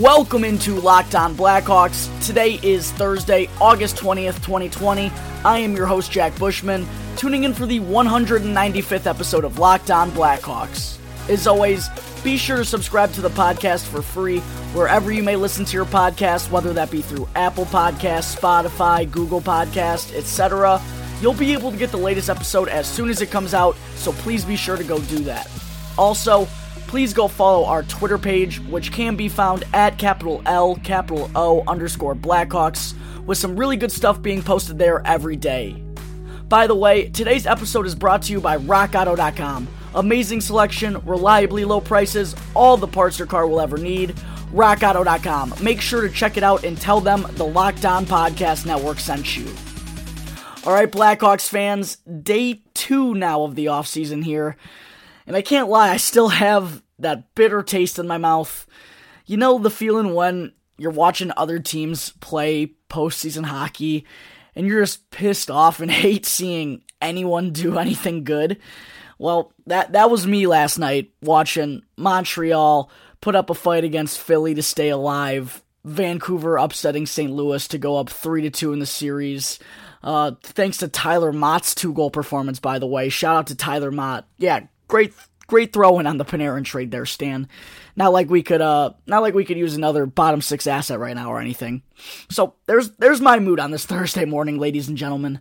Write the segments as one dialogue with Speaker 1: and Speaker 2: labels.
Speaker 1: Welcome into Locked On Blackhawks. Today is Thursday, August 20th, 2020. I am your host, Jack Bushman, tuning in for the 195th episode of Locked On Blackhawks. As always, be sure to subscribe to the podcast for free wherever you may listen to your podcast, whether that be through Apple Podcasts, Spotify, Google Podcasts, etc. You'll be able to get the latest episode as soon as it comes out, so please be sure to go do that. Also, please go follow our Twitter page, which can be found at capital L, capital O underscore Blackhawks, with some really good stuff being posted there every day. By the way, today's episode is brought to you by RockAuto.com. Amazing selection, reliably low prices, all the parts your car will ever need. RockAuto.com. Make sure to check it out and tell them the Locked On Podcast Network sent you. All right, Blackhawks fans, day two now of the offseason here. And I can't lie, I still have that bitter taste in my mouth. You know the feeling when you're watching other teams play postseason hockey and you're just pissed off and hate seeing anyone do anything good? Well, that that was me last night watching Montreal put up a fight against Philly to stay alive. Vancouver upsetting St. Louis to go up 3 to 2 in the series. Uh, thanks to Tyler Motte's two goal performance, by the way. Shout out to Tyler Motte. Yeah, great, great throw in on the Panarin trade there, Stan. Not like we could, uh, not like we could use another bottom six asset right now or anything. So there's, there's my mood on this Thursday morning, ladies and gentlemen.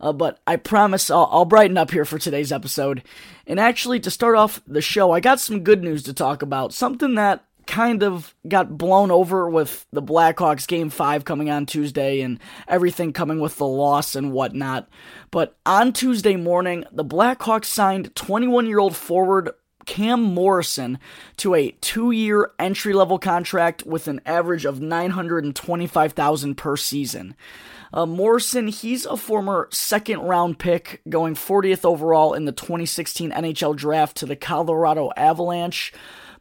Speaker 1: Uh, but I promise I'll, I'll brighten up here for today's episode. And actually, to start off the show, I got some good news to talk about. Something that kind of got blown over with the Blackhawks game five coming on Tuesday and everything coming with the loss and whatnot. But on Tuesday morning, the Blackhawks signed 21 year old forward Cam Morrison to a two year entry level contract with an average of 925000 per season. Uh, Morrison, he's a former second round pick, going 40th overall in the 2016 NHL draft to the Colorado Avalanche.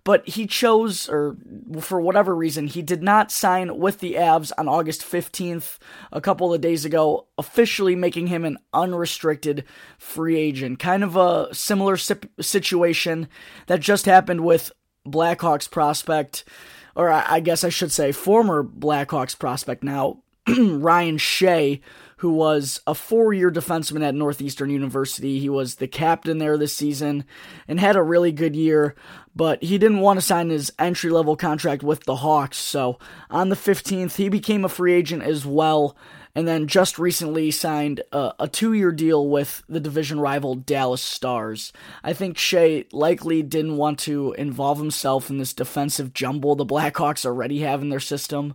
Speaker 1: But he chose, or for whatever reason, he did not sign with the Avs on August 15th, a couple of days ago, officially making him an unrestricted free agent. Kind of a similar situation that just happened with Blackhawks prospect, or I guess I should say former Blackhawks prospect now, Ryan Shea, who was a four year defenseman at Northeastern University. He was the captain there this season and had a really good year, but he didn't want to sign his entry level contract with the Hawks. So on the 15th, he became a free agent as well. And then just recently signed a, a two year deal with the division rival Dallas Stars. I think Shea likely didn't want to involve himself in this defensive jumble the Blackhawks already have in their system.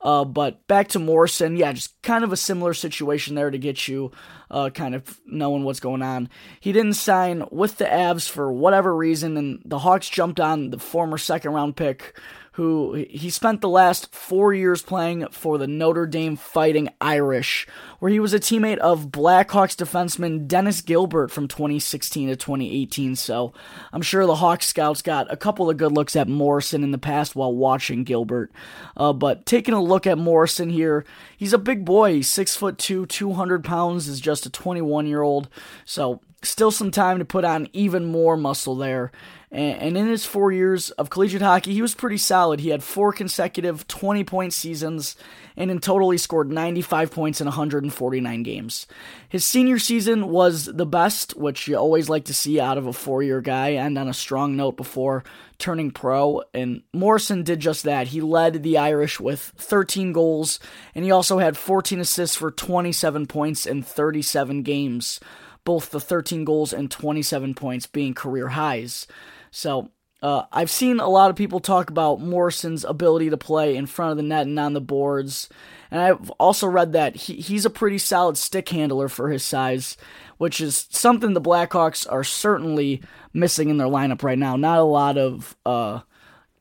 Speaker 1: Uh, but back to Morrison, yeah, just kind of a similar situation there to get you uh, kind of knowing what's going on. He didn't sign with the Avs for whatever reason, and the Hawks jumped on the former second round pick who he spent the last four years playing for the Notre Dame Fighting Irish, where he was a teammate of Blackhawks defenseman Dennis Gilbert from 2016 to 2018. So I'm sure the Hawks scouts got a couple of good looks at Morrison in the past while watching Gilbert. Uh, but taking a look at Morrison here, he's a big boy. Six foot two, 200 pounds, is just a 21 year old. So still some time to put on even more muscle there. And in his four years of collegiate hockey, he was pretty solid. He had four consecutive 20 point seasons, and in total, he scored 95 points in 149 games. His senior season was the best, which you always like to see out of a four year guy, and on a strong note before turning pro. And Morrison did just that. He led the Irish with 13 goals, and he also had 14 assists for 27 points in 37 games both the 13 goals and 27 points being career highs. So uh, I've seen a lot of people talk about Morrison's ability to play in front of the net and on the boards. And I've also read that he, he's a pretty solid stick handler for his size, which is something the Blackhawks are certainly missing in their lineup right now. Not a lot of uh,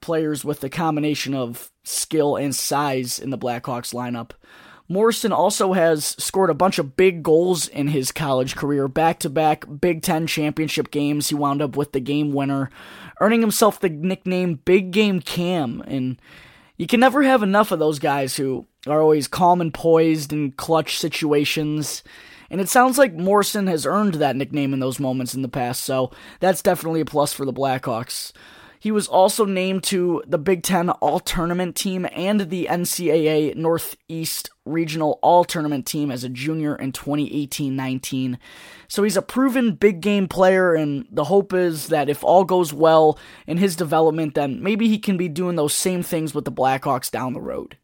Speaker 1: players with the combination of skill and size in the Blackhawks lineup. Morrison also has scored a bunch of big goals in his college career, back to back Big Ten championship games. He wound up with the game winner, earning himself the nickname Big Game Cam. And you can never have enough of those guys who are always calm and poised in clutch situations. And it sounds like Morrison has earned that nickname in those moments in the past, so that's definitely a plus for the Blackhawks. He was also named to the Big Ten All Tournament team and the NCAA Northeast Regional All Tournament team as a junior in 2018 19. So he's a proven big game player, and the hope is that if all goes well in his development, then maybe he can be doing those same things with the Blackhawks down the road.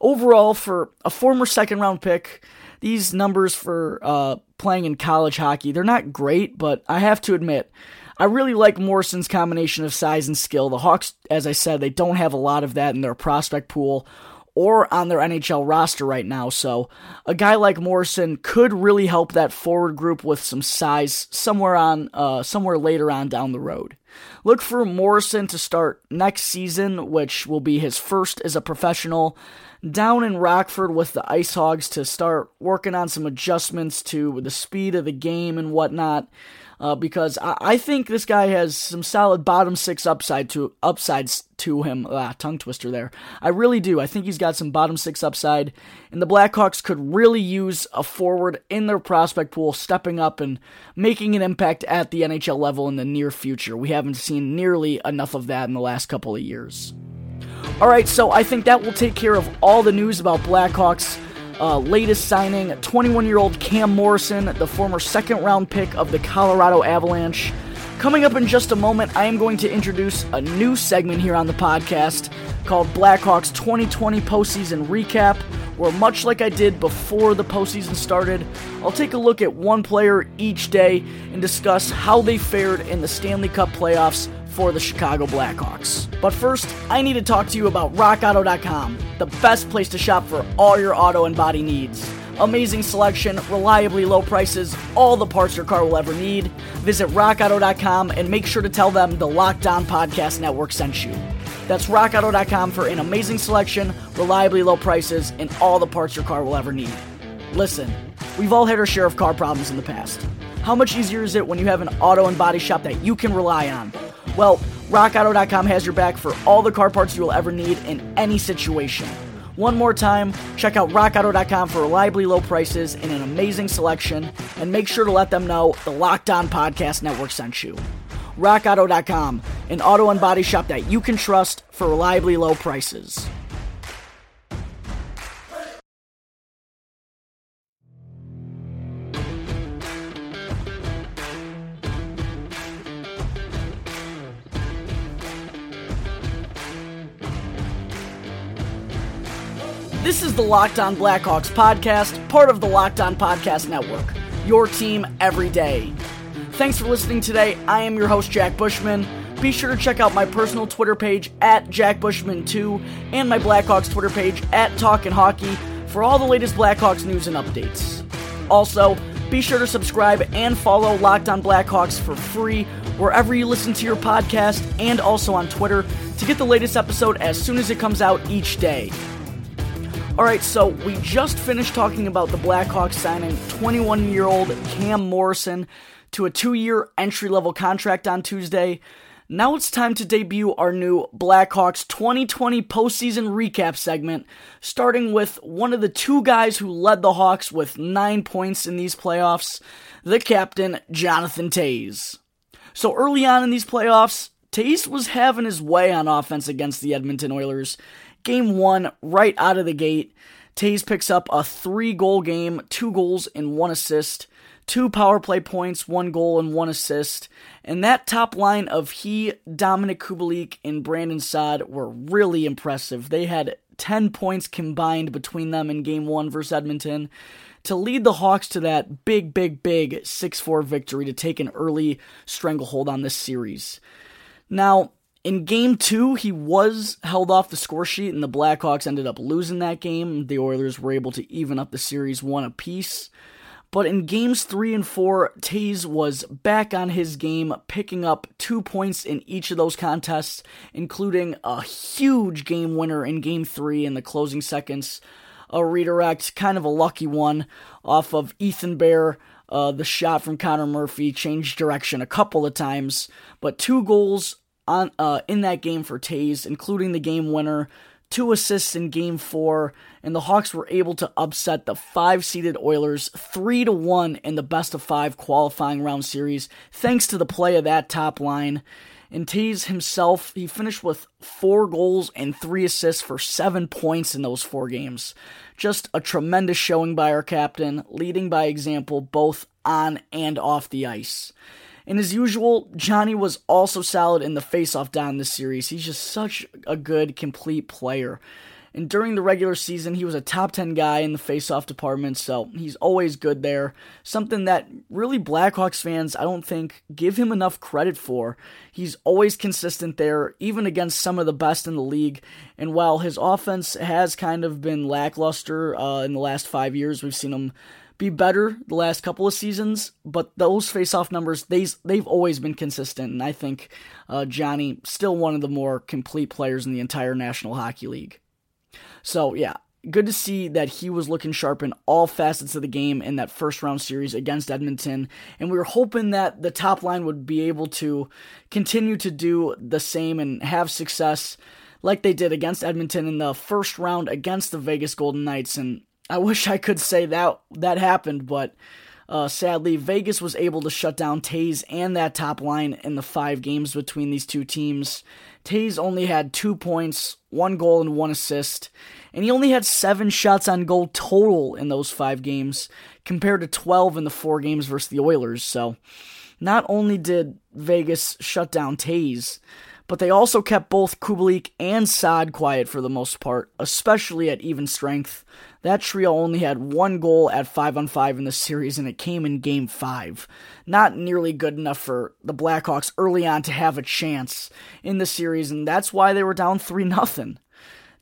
Speaker 1: Overall, for a former second round pick, these numbers for uh, playing in college hockey, they're not great, but I have to admit, I really like Morrison's combination of size and skill. The Hawks, as I said, they don't have a lot of that in their prospect pool or on their NHL roster right now. So a guy like Morrison could really help that forward group with some size somewhere on uh, somewhere later on down the road. Look for Morrison to start next season, which will be his first as a professional, down in Rockford with the IceHogs to start working on some adjustments to the speed of the game and whatnot uh, because I, I, think this guy has some solid bottom six upside to upsides to him. Ah, tongue twister there. I really do. I think he's got some bottom six upside, and the Blackhawks could really use a forward in their prospect pool stepping up and making an impact at the NHL level in the near future. We haven't seen nearly enough of that in the last couple of years. All right, so I think that will take care of all the news about Blackhawks. Uh, latest signing 21 year old Cam Morrison, the former second round pick of the Colorado Avalanche. Coming up in just a moment, I am going to introduce a new segment here on the podcast called Blackhawks 2020 Postseason Recap, where much like I did before the postseason started, I'll take a look at one player each day and discuss how they fared in the Stanley Cup playoffs for the Chicago Blackhawks. But first, I need to talk to you about RockAuto.com, the best place to shop for all your auto and body needs. Amazing selection, reliably low prices, all the parts your car will ever need. Visit rockauto.com and make sure to tell them the Locked On Podcast Network sent you. That's rockauto.com for an amazing selection, reliably low prices, and all the parts your car will ever need. Listen, we've all had our share of car problems in the past. How much easier is it when you have an auto and body shop that you can rely on? Well, RockAuto.com has your back for all the car parts you will ever need in any situation. One more time, check out rockauto.com for reliably low prices and an amazing selection, and make sure to let them know the Locked On Podcast Network sent you. RockAuto.com, an auto and body shop that you can trust for reliably low prices. This is the Locked On Blackhawks podcast, part of the Locked On Podcast Network. Your team every day. Thanks for listening today. I am your host, Jack Bushman. Be sure to check out my personal Twitter page at JackBushman2 and my Blackhawks Twitter page at Talkin' Hockey for all the latest Blackhawks news and updates. Also, be sure to subscribe and follow Locked On Blackhawks for free wherever you listen to your podcast and also on Twitter to get the latest episode as soon as it comes out each day. All right, so we just finished talking about the Blackhawks signing 21 year old Cam Morrison to a two year entry level contract on Tuesday. Now it's time to debut our new Blackhawks 2020 postseason recap segment, starting with one of the two guys who led the Hawks with nine points in these playoffs, the captain, Jonathan Toews. So early on in these playoffs, Toews was having his way on offense against the Edmonton Oilers. Game one, right out of the gate, Toews picks up a three goal game, two goals and one assist, two power play points, one goal and one assist. And that top line of he, Dominik Kubalik, and Brandon Saad were really impressive. They had 10 points combined between them in game one versus Edmonton to lead the Hawks to that big, big, big 6 4 victory to take an early stranglehold on this series. Now, in game two, he was held off the score sheet, and the Blackhawks ended up losing that game. The Oilers were able to even up the series one apiece. But in games three and four, Toews was back on his game, picking up two points in each of those contests, including a huge game winner in game three in the closing seconds. A redirect, kind of a lucky one, off of Ethan Bear. Uh, the shot from Connor Murphy changed direction a couple of times, but two goals on uh, in that game for Toews, including the game winner, two assists in game four, and the Hawks were able to upset the five-seeded Oilers three to one in the best of five qualifying round series, thanks to the play of that top line. And Toews himself, he finished with four goals and three assists for seven points in those four games. Just a tremendous showing by our captain, leading by example both on and off the ice. And as usual, Johnny was also solid in the faceoff down this series. He's just such a good, complete player. And during the regular season, he was a top 10 guy in the faceoff department, so he's always good there. Something that really Blackhawks fans, I don't think, give him enough credit for. He's always consistent there, even against some of the best in the league. And while his offense has kind of been lackluster uh, in the last five years, we've seen him be better the last couple of seasons, but those face-off numbers they they've always been consistent, and I think uh, Johnny still one of the more complete players in the entire National Hockey League. So, yeah, good to see that he was looking sharp in all facets of the game in that first round series against Edmonton. And we were hoping that the top line would be able to continue to do the same and have success like they did against Edmonton in the first round against the Vegas Golden Knights. And I wish I could say that that happened, but uh, sadly, Vegas was able to shut down Toews and that top line in the five games between these two teams. Toews only had two points, one goal, and one assist, and he only had seven shots on goal total in those five games, compared to 12 in the four games versus the Oilers. So, not only did Vegas shut down Toews, but they also kept both Kubalik and Saad quiet for the most part, especially at even strength. That trio only had one goal at 5 on 5 in the series, and it came in game 5. Not nearly good enough for the Blackhawks early on to have a chance in the series, and that's why they were down 3 0.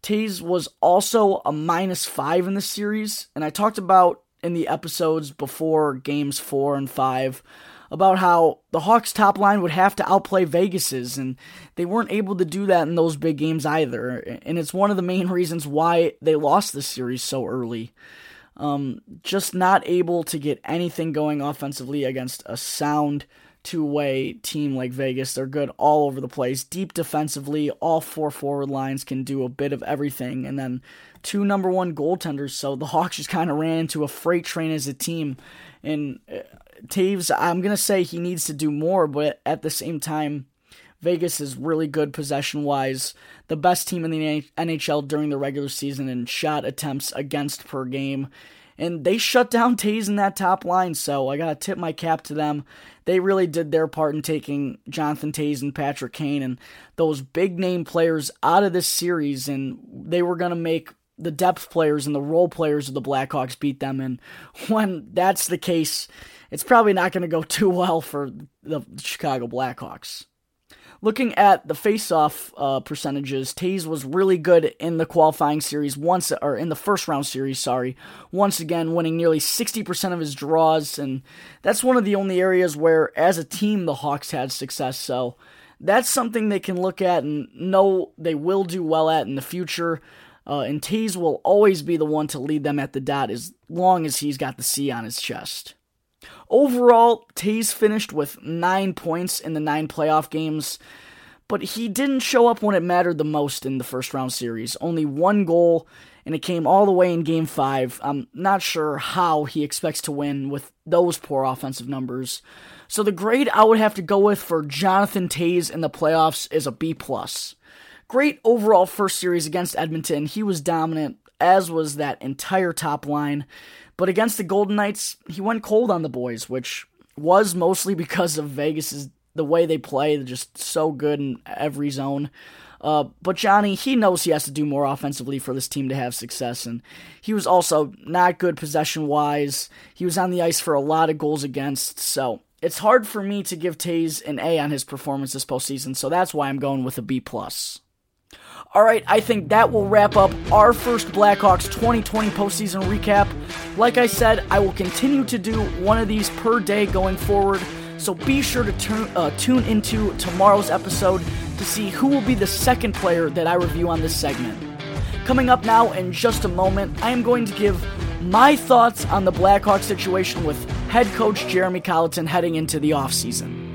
Speaker 1: Toews was also a minus 5 in the series, and I talked about in the episodes before games 4 and 5 about how the Hawks' top line would have to outplay Vegas's, and they weren't able to do that in those big games either. And it's one of the main reasons why they lost the series so early. Um, just not able to get anything going offensively against a sound two way team like Vegas. They're good all over the place, deep defensively. All four forward lines can do a bit of everything, and then two number one goaltenders. So the Hawks just kind of ran into a freight train as a team. And uh, Toews, I'm going to say he needs to do more, but at the same time, Vegas is really good possession wise, the best team in the NHL during the regular season in shot attempts against per game. And they shut down Toews in that top line, so I got to tip my cap to them. They really did their part in taking Jonathan Toews and Patrick Kane and those big name players out of this series, and they were to make the depth players and the role players of the Blackhawks beat them. And when that's the case, it's probably not going to go too well for the Chicago Blackhawks. Looking at the face-off uh, percentages, Toews was really good in the qualifying series once, or in the first round series, sorry, once again winning nearly 60% of his draws, and that's one of the only areas where, as a team, the Hawks had success. So that's something they can look at and know they will do well at in the future. Uh, and Toews will always be the one to lead them at the dot as long as he's got the C on his chest. Overall, Toews finished with nine points in the nine playoff games, but he didn't show up when it mattered the most in the first round series. Only one goal, and it came all the way in game five. I'm not sure how he expects to win with those poor offensive numbers. So the grade I would have to go with for Jonathan Toews in the playoffs is a B plus. Great overall first series against Edmonton. He was dominant, as was that entire top line. But against the Golden Knights, he went cold on the boys, which was mostly because of Vegas's the way they play. They're just so good in every zone. Uh, but Johnny, he knows he has to do more offensively for this team to have success, and he was also not good possession wise. He was on the ice for a lot of goals against, so it's hard for me to give Toews an A on his performance this postseason. So that's why I'm going with a B plus. All right, I think that will wrap up our first Blackhawks 2020 postseason recap. Like I said, I will continue to do one of these per day going forward, so be sure to turn, uh, tune into tomorrow's episode to see who will be the second player that I review on this segment. Coming up now in just a moment, I am going to give my thoughts on the Blackhawks situation with head coach Jeremy Colliton heading into the offseason.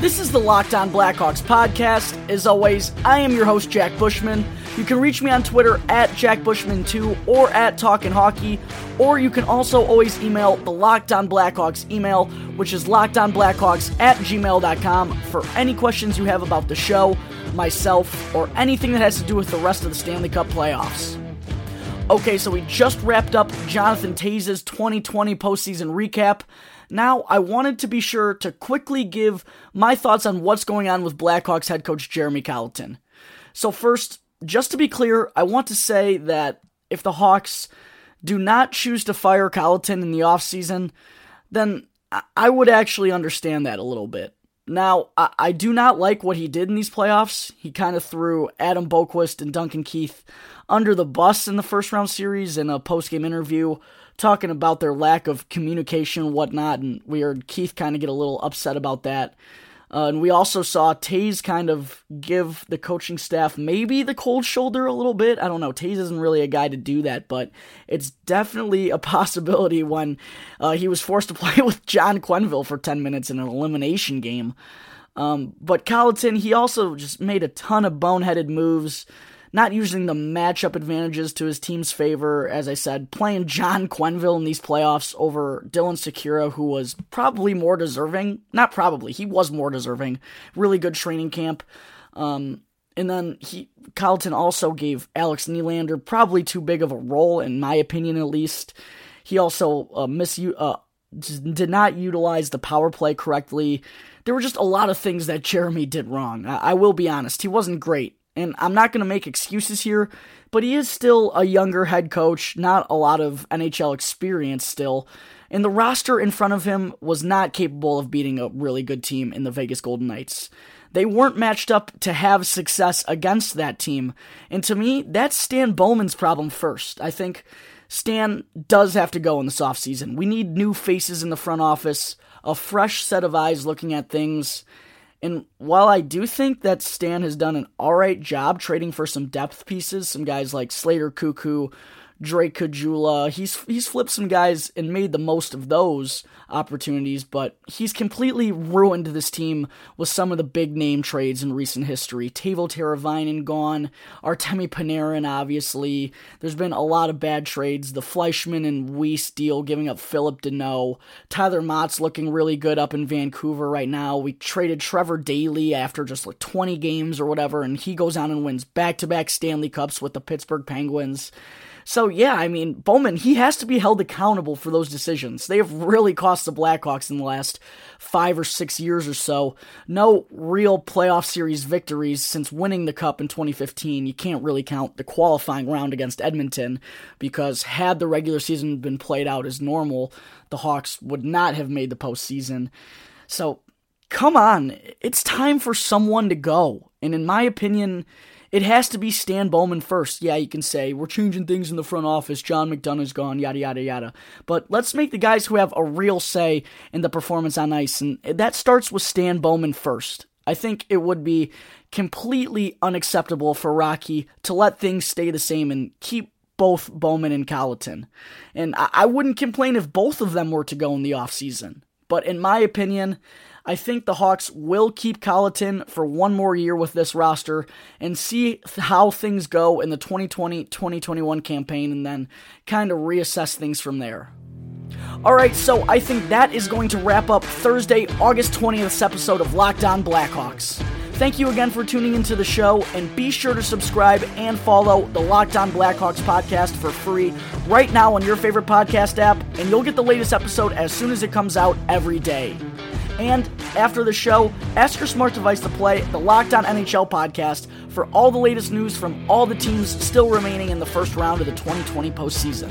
Speaker 1: This is the Locked On Blackhawks podcast. As always, I am your host, Jack Bushman. You can reach me on Twitter at JackBushman2 or at Talkin' Hockey, or you can also always email the Locked On Blackhawks email, which is lockedonblackhawks at gmail.com for any questions you have about the show, myself, or anything that has to do with the rest of the Stanley Cup playoffs. Okay, so we just wrapped up Jonathan Toews' 2020 postseason recap. Now, I wanted to be sure to quickly give my thoughts on what's going on with Blackhawks head coach Jeremy Colliton. So, first, just to be clear, I want to say that if the Hawks do not choose to fire Colliton in the offseason, then I would actually understand that a little bit. Now, I, do not like what he did in these playoffs. He kind of threw Adam Boqvist and Duncan Keith under the bus in the first round series in a post game interview, talking about their lack of communication and whatnot. And we heard Keith kind of get a little upset about that. Uh, and we also saw Toews kind of give the coaching staff maybe the cold shoulder a little bit. I don't know. Toews isn't really a guy to do that, but it's definitely a possibility when uh, he was forced to play with John Quenneville for 10 minutes in an elimination game. Um, but Colliton, he also just made a ton of boneheaded moves not using the matchup advantages to his team's favor. As I said, playing John Quenneville in these playoffs over Dylan Sikura, who was probably more deserving. Not probably, he was more deserving. Really good training camp. Um, and then he Colliton also gave Alex Nylander probably too big of a role, in my opinion, at least. He also uh, misu- uh, did not utilize the power play correctly. There were just a lot of things that Jeremy did wrong. I, I will be honest, he wasn't great. And I'm not going to make excuses here, but he is still a younger head coach, not a lot of NHL experience still. And the roster in front of him was not capable of beating a really good team in the Vegas Golden Knights. They weren't matched up to have success against that team. And to me, that's Stan Bowman's problem first. I think Stan does have to go in this offseason. We need new faces in the front office, a fresh set of eyes looking at things. And while I do think that Stan has done an alright job trading for some depth pieces, some guys like Slater Koekkoek, Drake Caggiula. He's he's flipped some guys and made the most of those opportunities, but he's completely ruined this team with some of the big name trades in recent history. Teuvo Teravainen gone, Artemi Panarin obviously. There's been a lot of bad trades. The Fleischmann and Weise deal, giving up Philip Danault. Tyler Motte's looking really good up in Vancouver right now. We traded Trevor Daley after just like 20 games or whatever, and he goes on and wins back-to-back Stanley Cups with the Pittsburgh Penguins. So yeah, I mean, Bowman, he has to be held accountable for those decisions. They have really cost the Blackhawks in the last five or six years or so. No real playoff series victories since winning the Cup in 2015. You can't really count the qualifying round against Edmonton because had the regular season been played out as normal, the Hawks would not have made the postseason. So come on, it's time for someone to go. And in my opinion, it has to be Stan Bowman first. Yeah, you can say, we're changing things in the front office, John McDonough's gone, yada, yada, yada. But let's make the guys who have a real say in the performance on ice, and that starts with Stan Bowman first. I think it would be completely unacceptable for Rocky to let things stay the same and keep both Bowman and Colliton. And I, wouldn't complain if both of them were to go in the offseason. But in my opinion, I think the Hawks will keep Colliton for one more year with this roster and see how things go in the 2020 2021 campaign and then kind of reassess things from there. Alright, so I think that is going to wrap up Thursday, August 20th episode of Locked On Blackhawks. Thank you again for tuning into the show, and be sure to subscribe and follow the Locked On Blackhawks podcast for free right now on your favorite podcast app, and you'll get the latest episode as soon as it comes out every day. And after the show, ask your smart device to play the Locked On NHL podcast for all the latest news from all the teams still remaining in the first round of the 2020 postseason.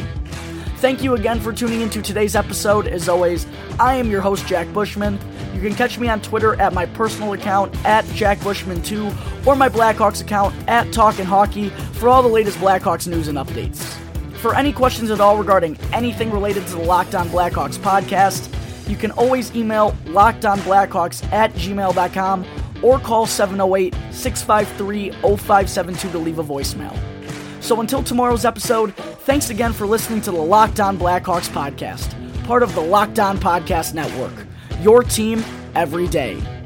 Speaker 1: Thank you again for tuning into today's episode. As always, I am your host, Jack Bushman. You can catch me on Twitter at my personal account at JackBushman2 or my Blackhawks account at Talkin' Hockey for all the latest Blackhawks news and updates. For any questions at all regarding anything related to the Locked On Blackhawks podcast, you can always email lockedonblackhawks at gmail.com or call 708 653 0572 to leave a voicemail. So until tomorrow's episode, thanks again for listening to the Locked On Blackhawks podcast, part of the Locked On Podcast Network. Your team every day.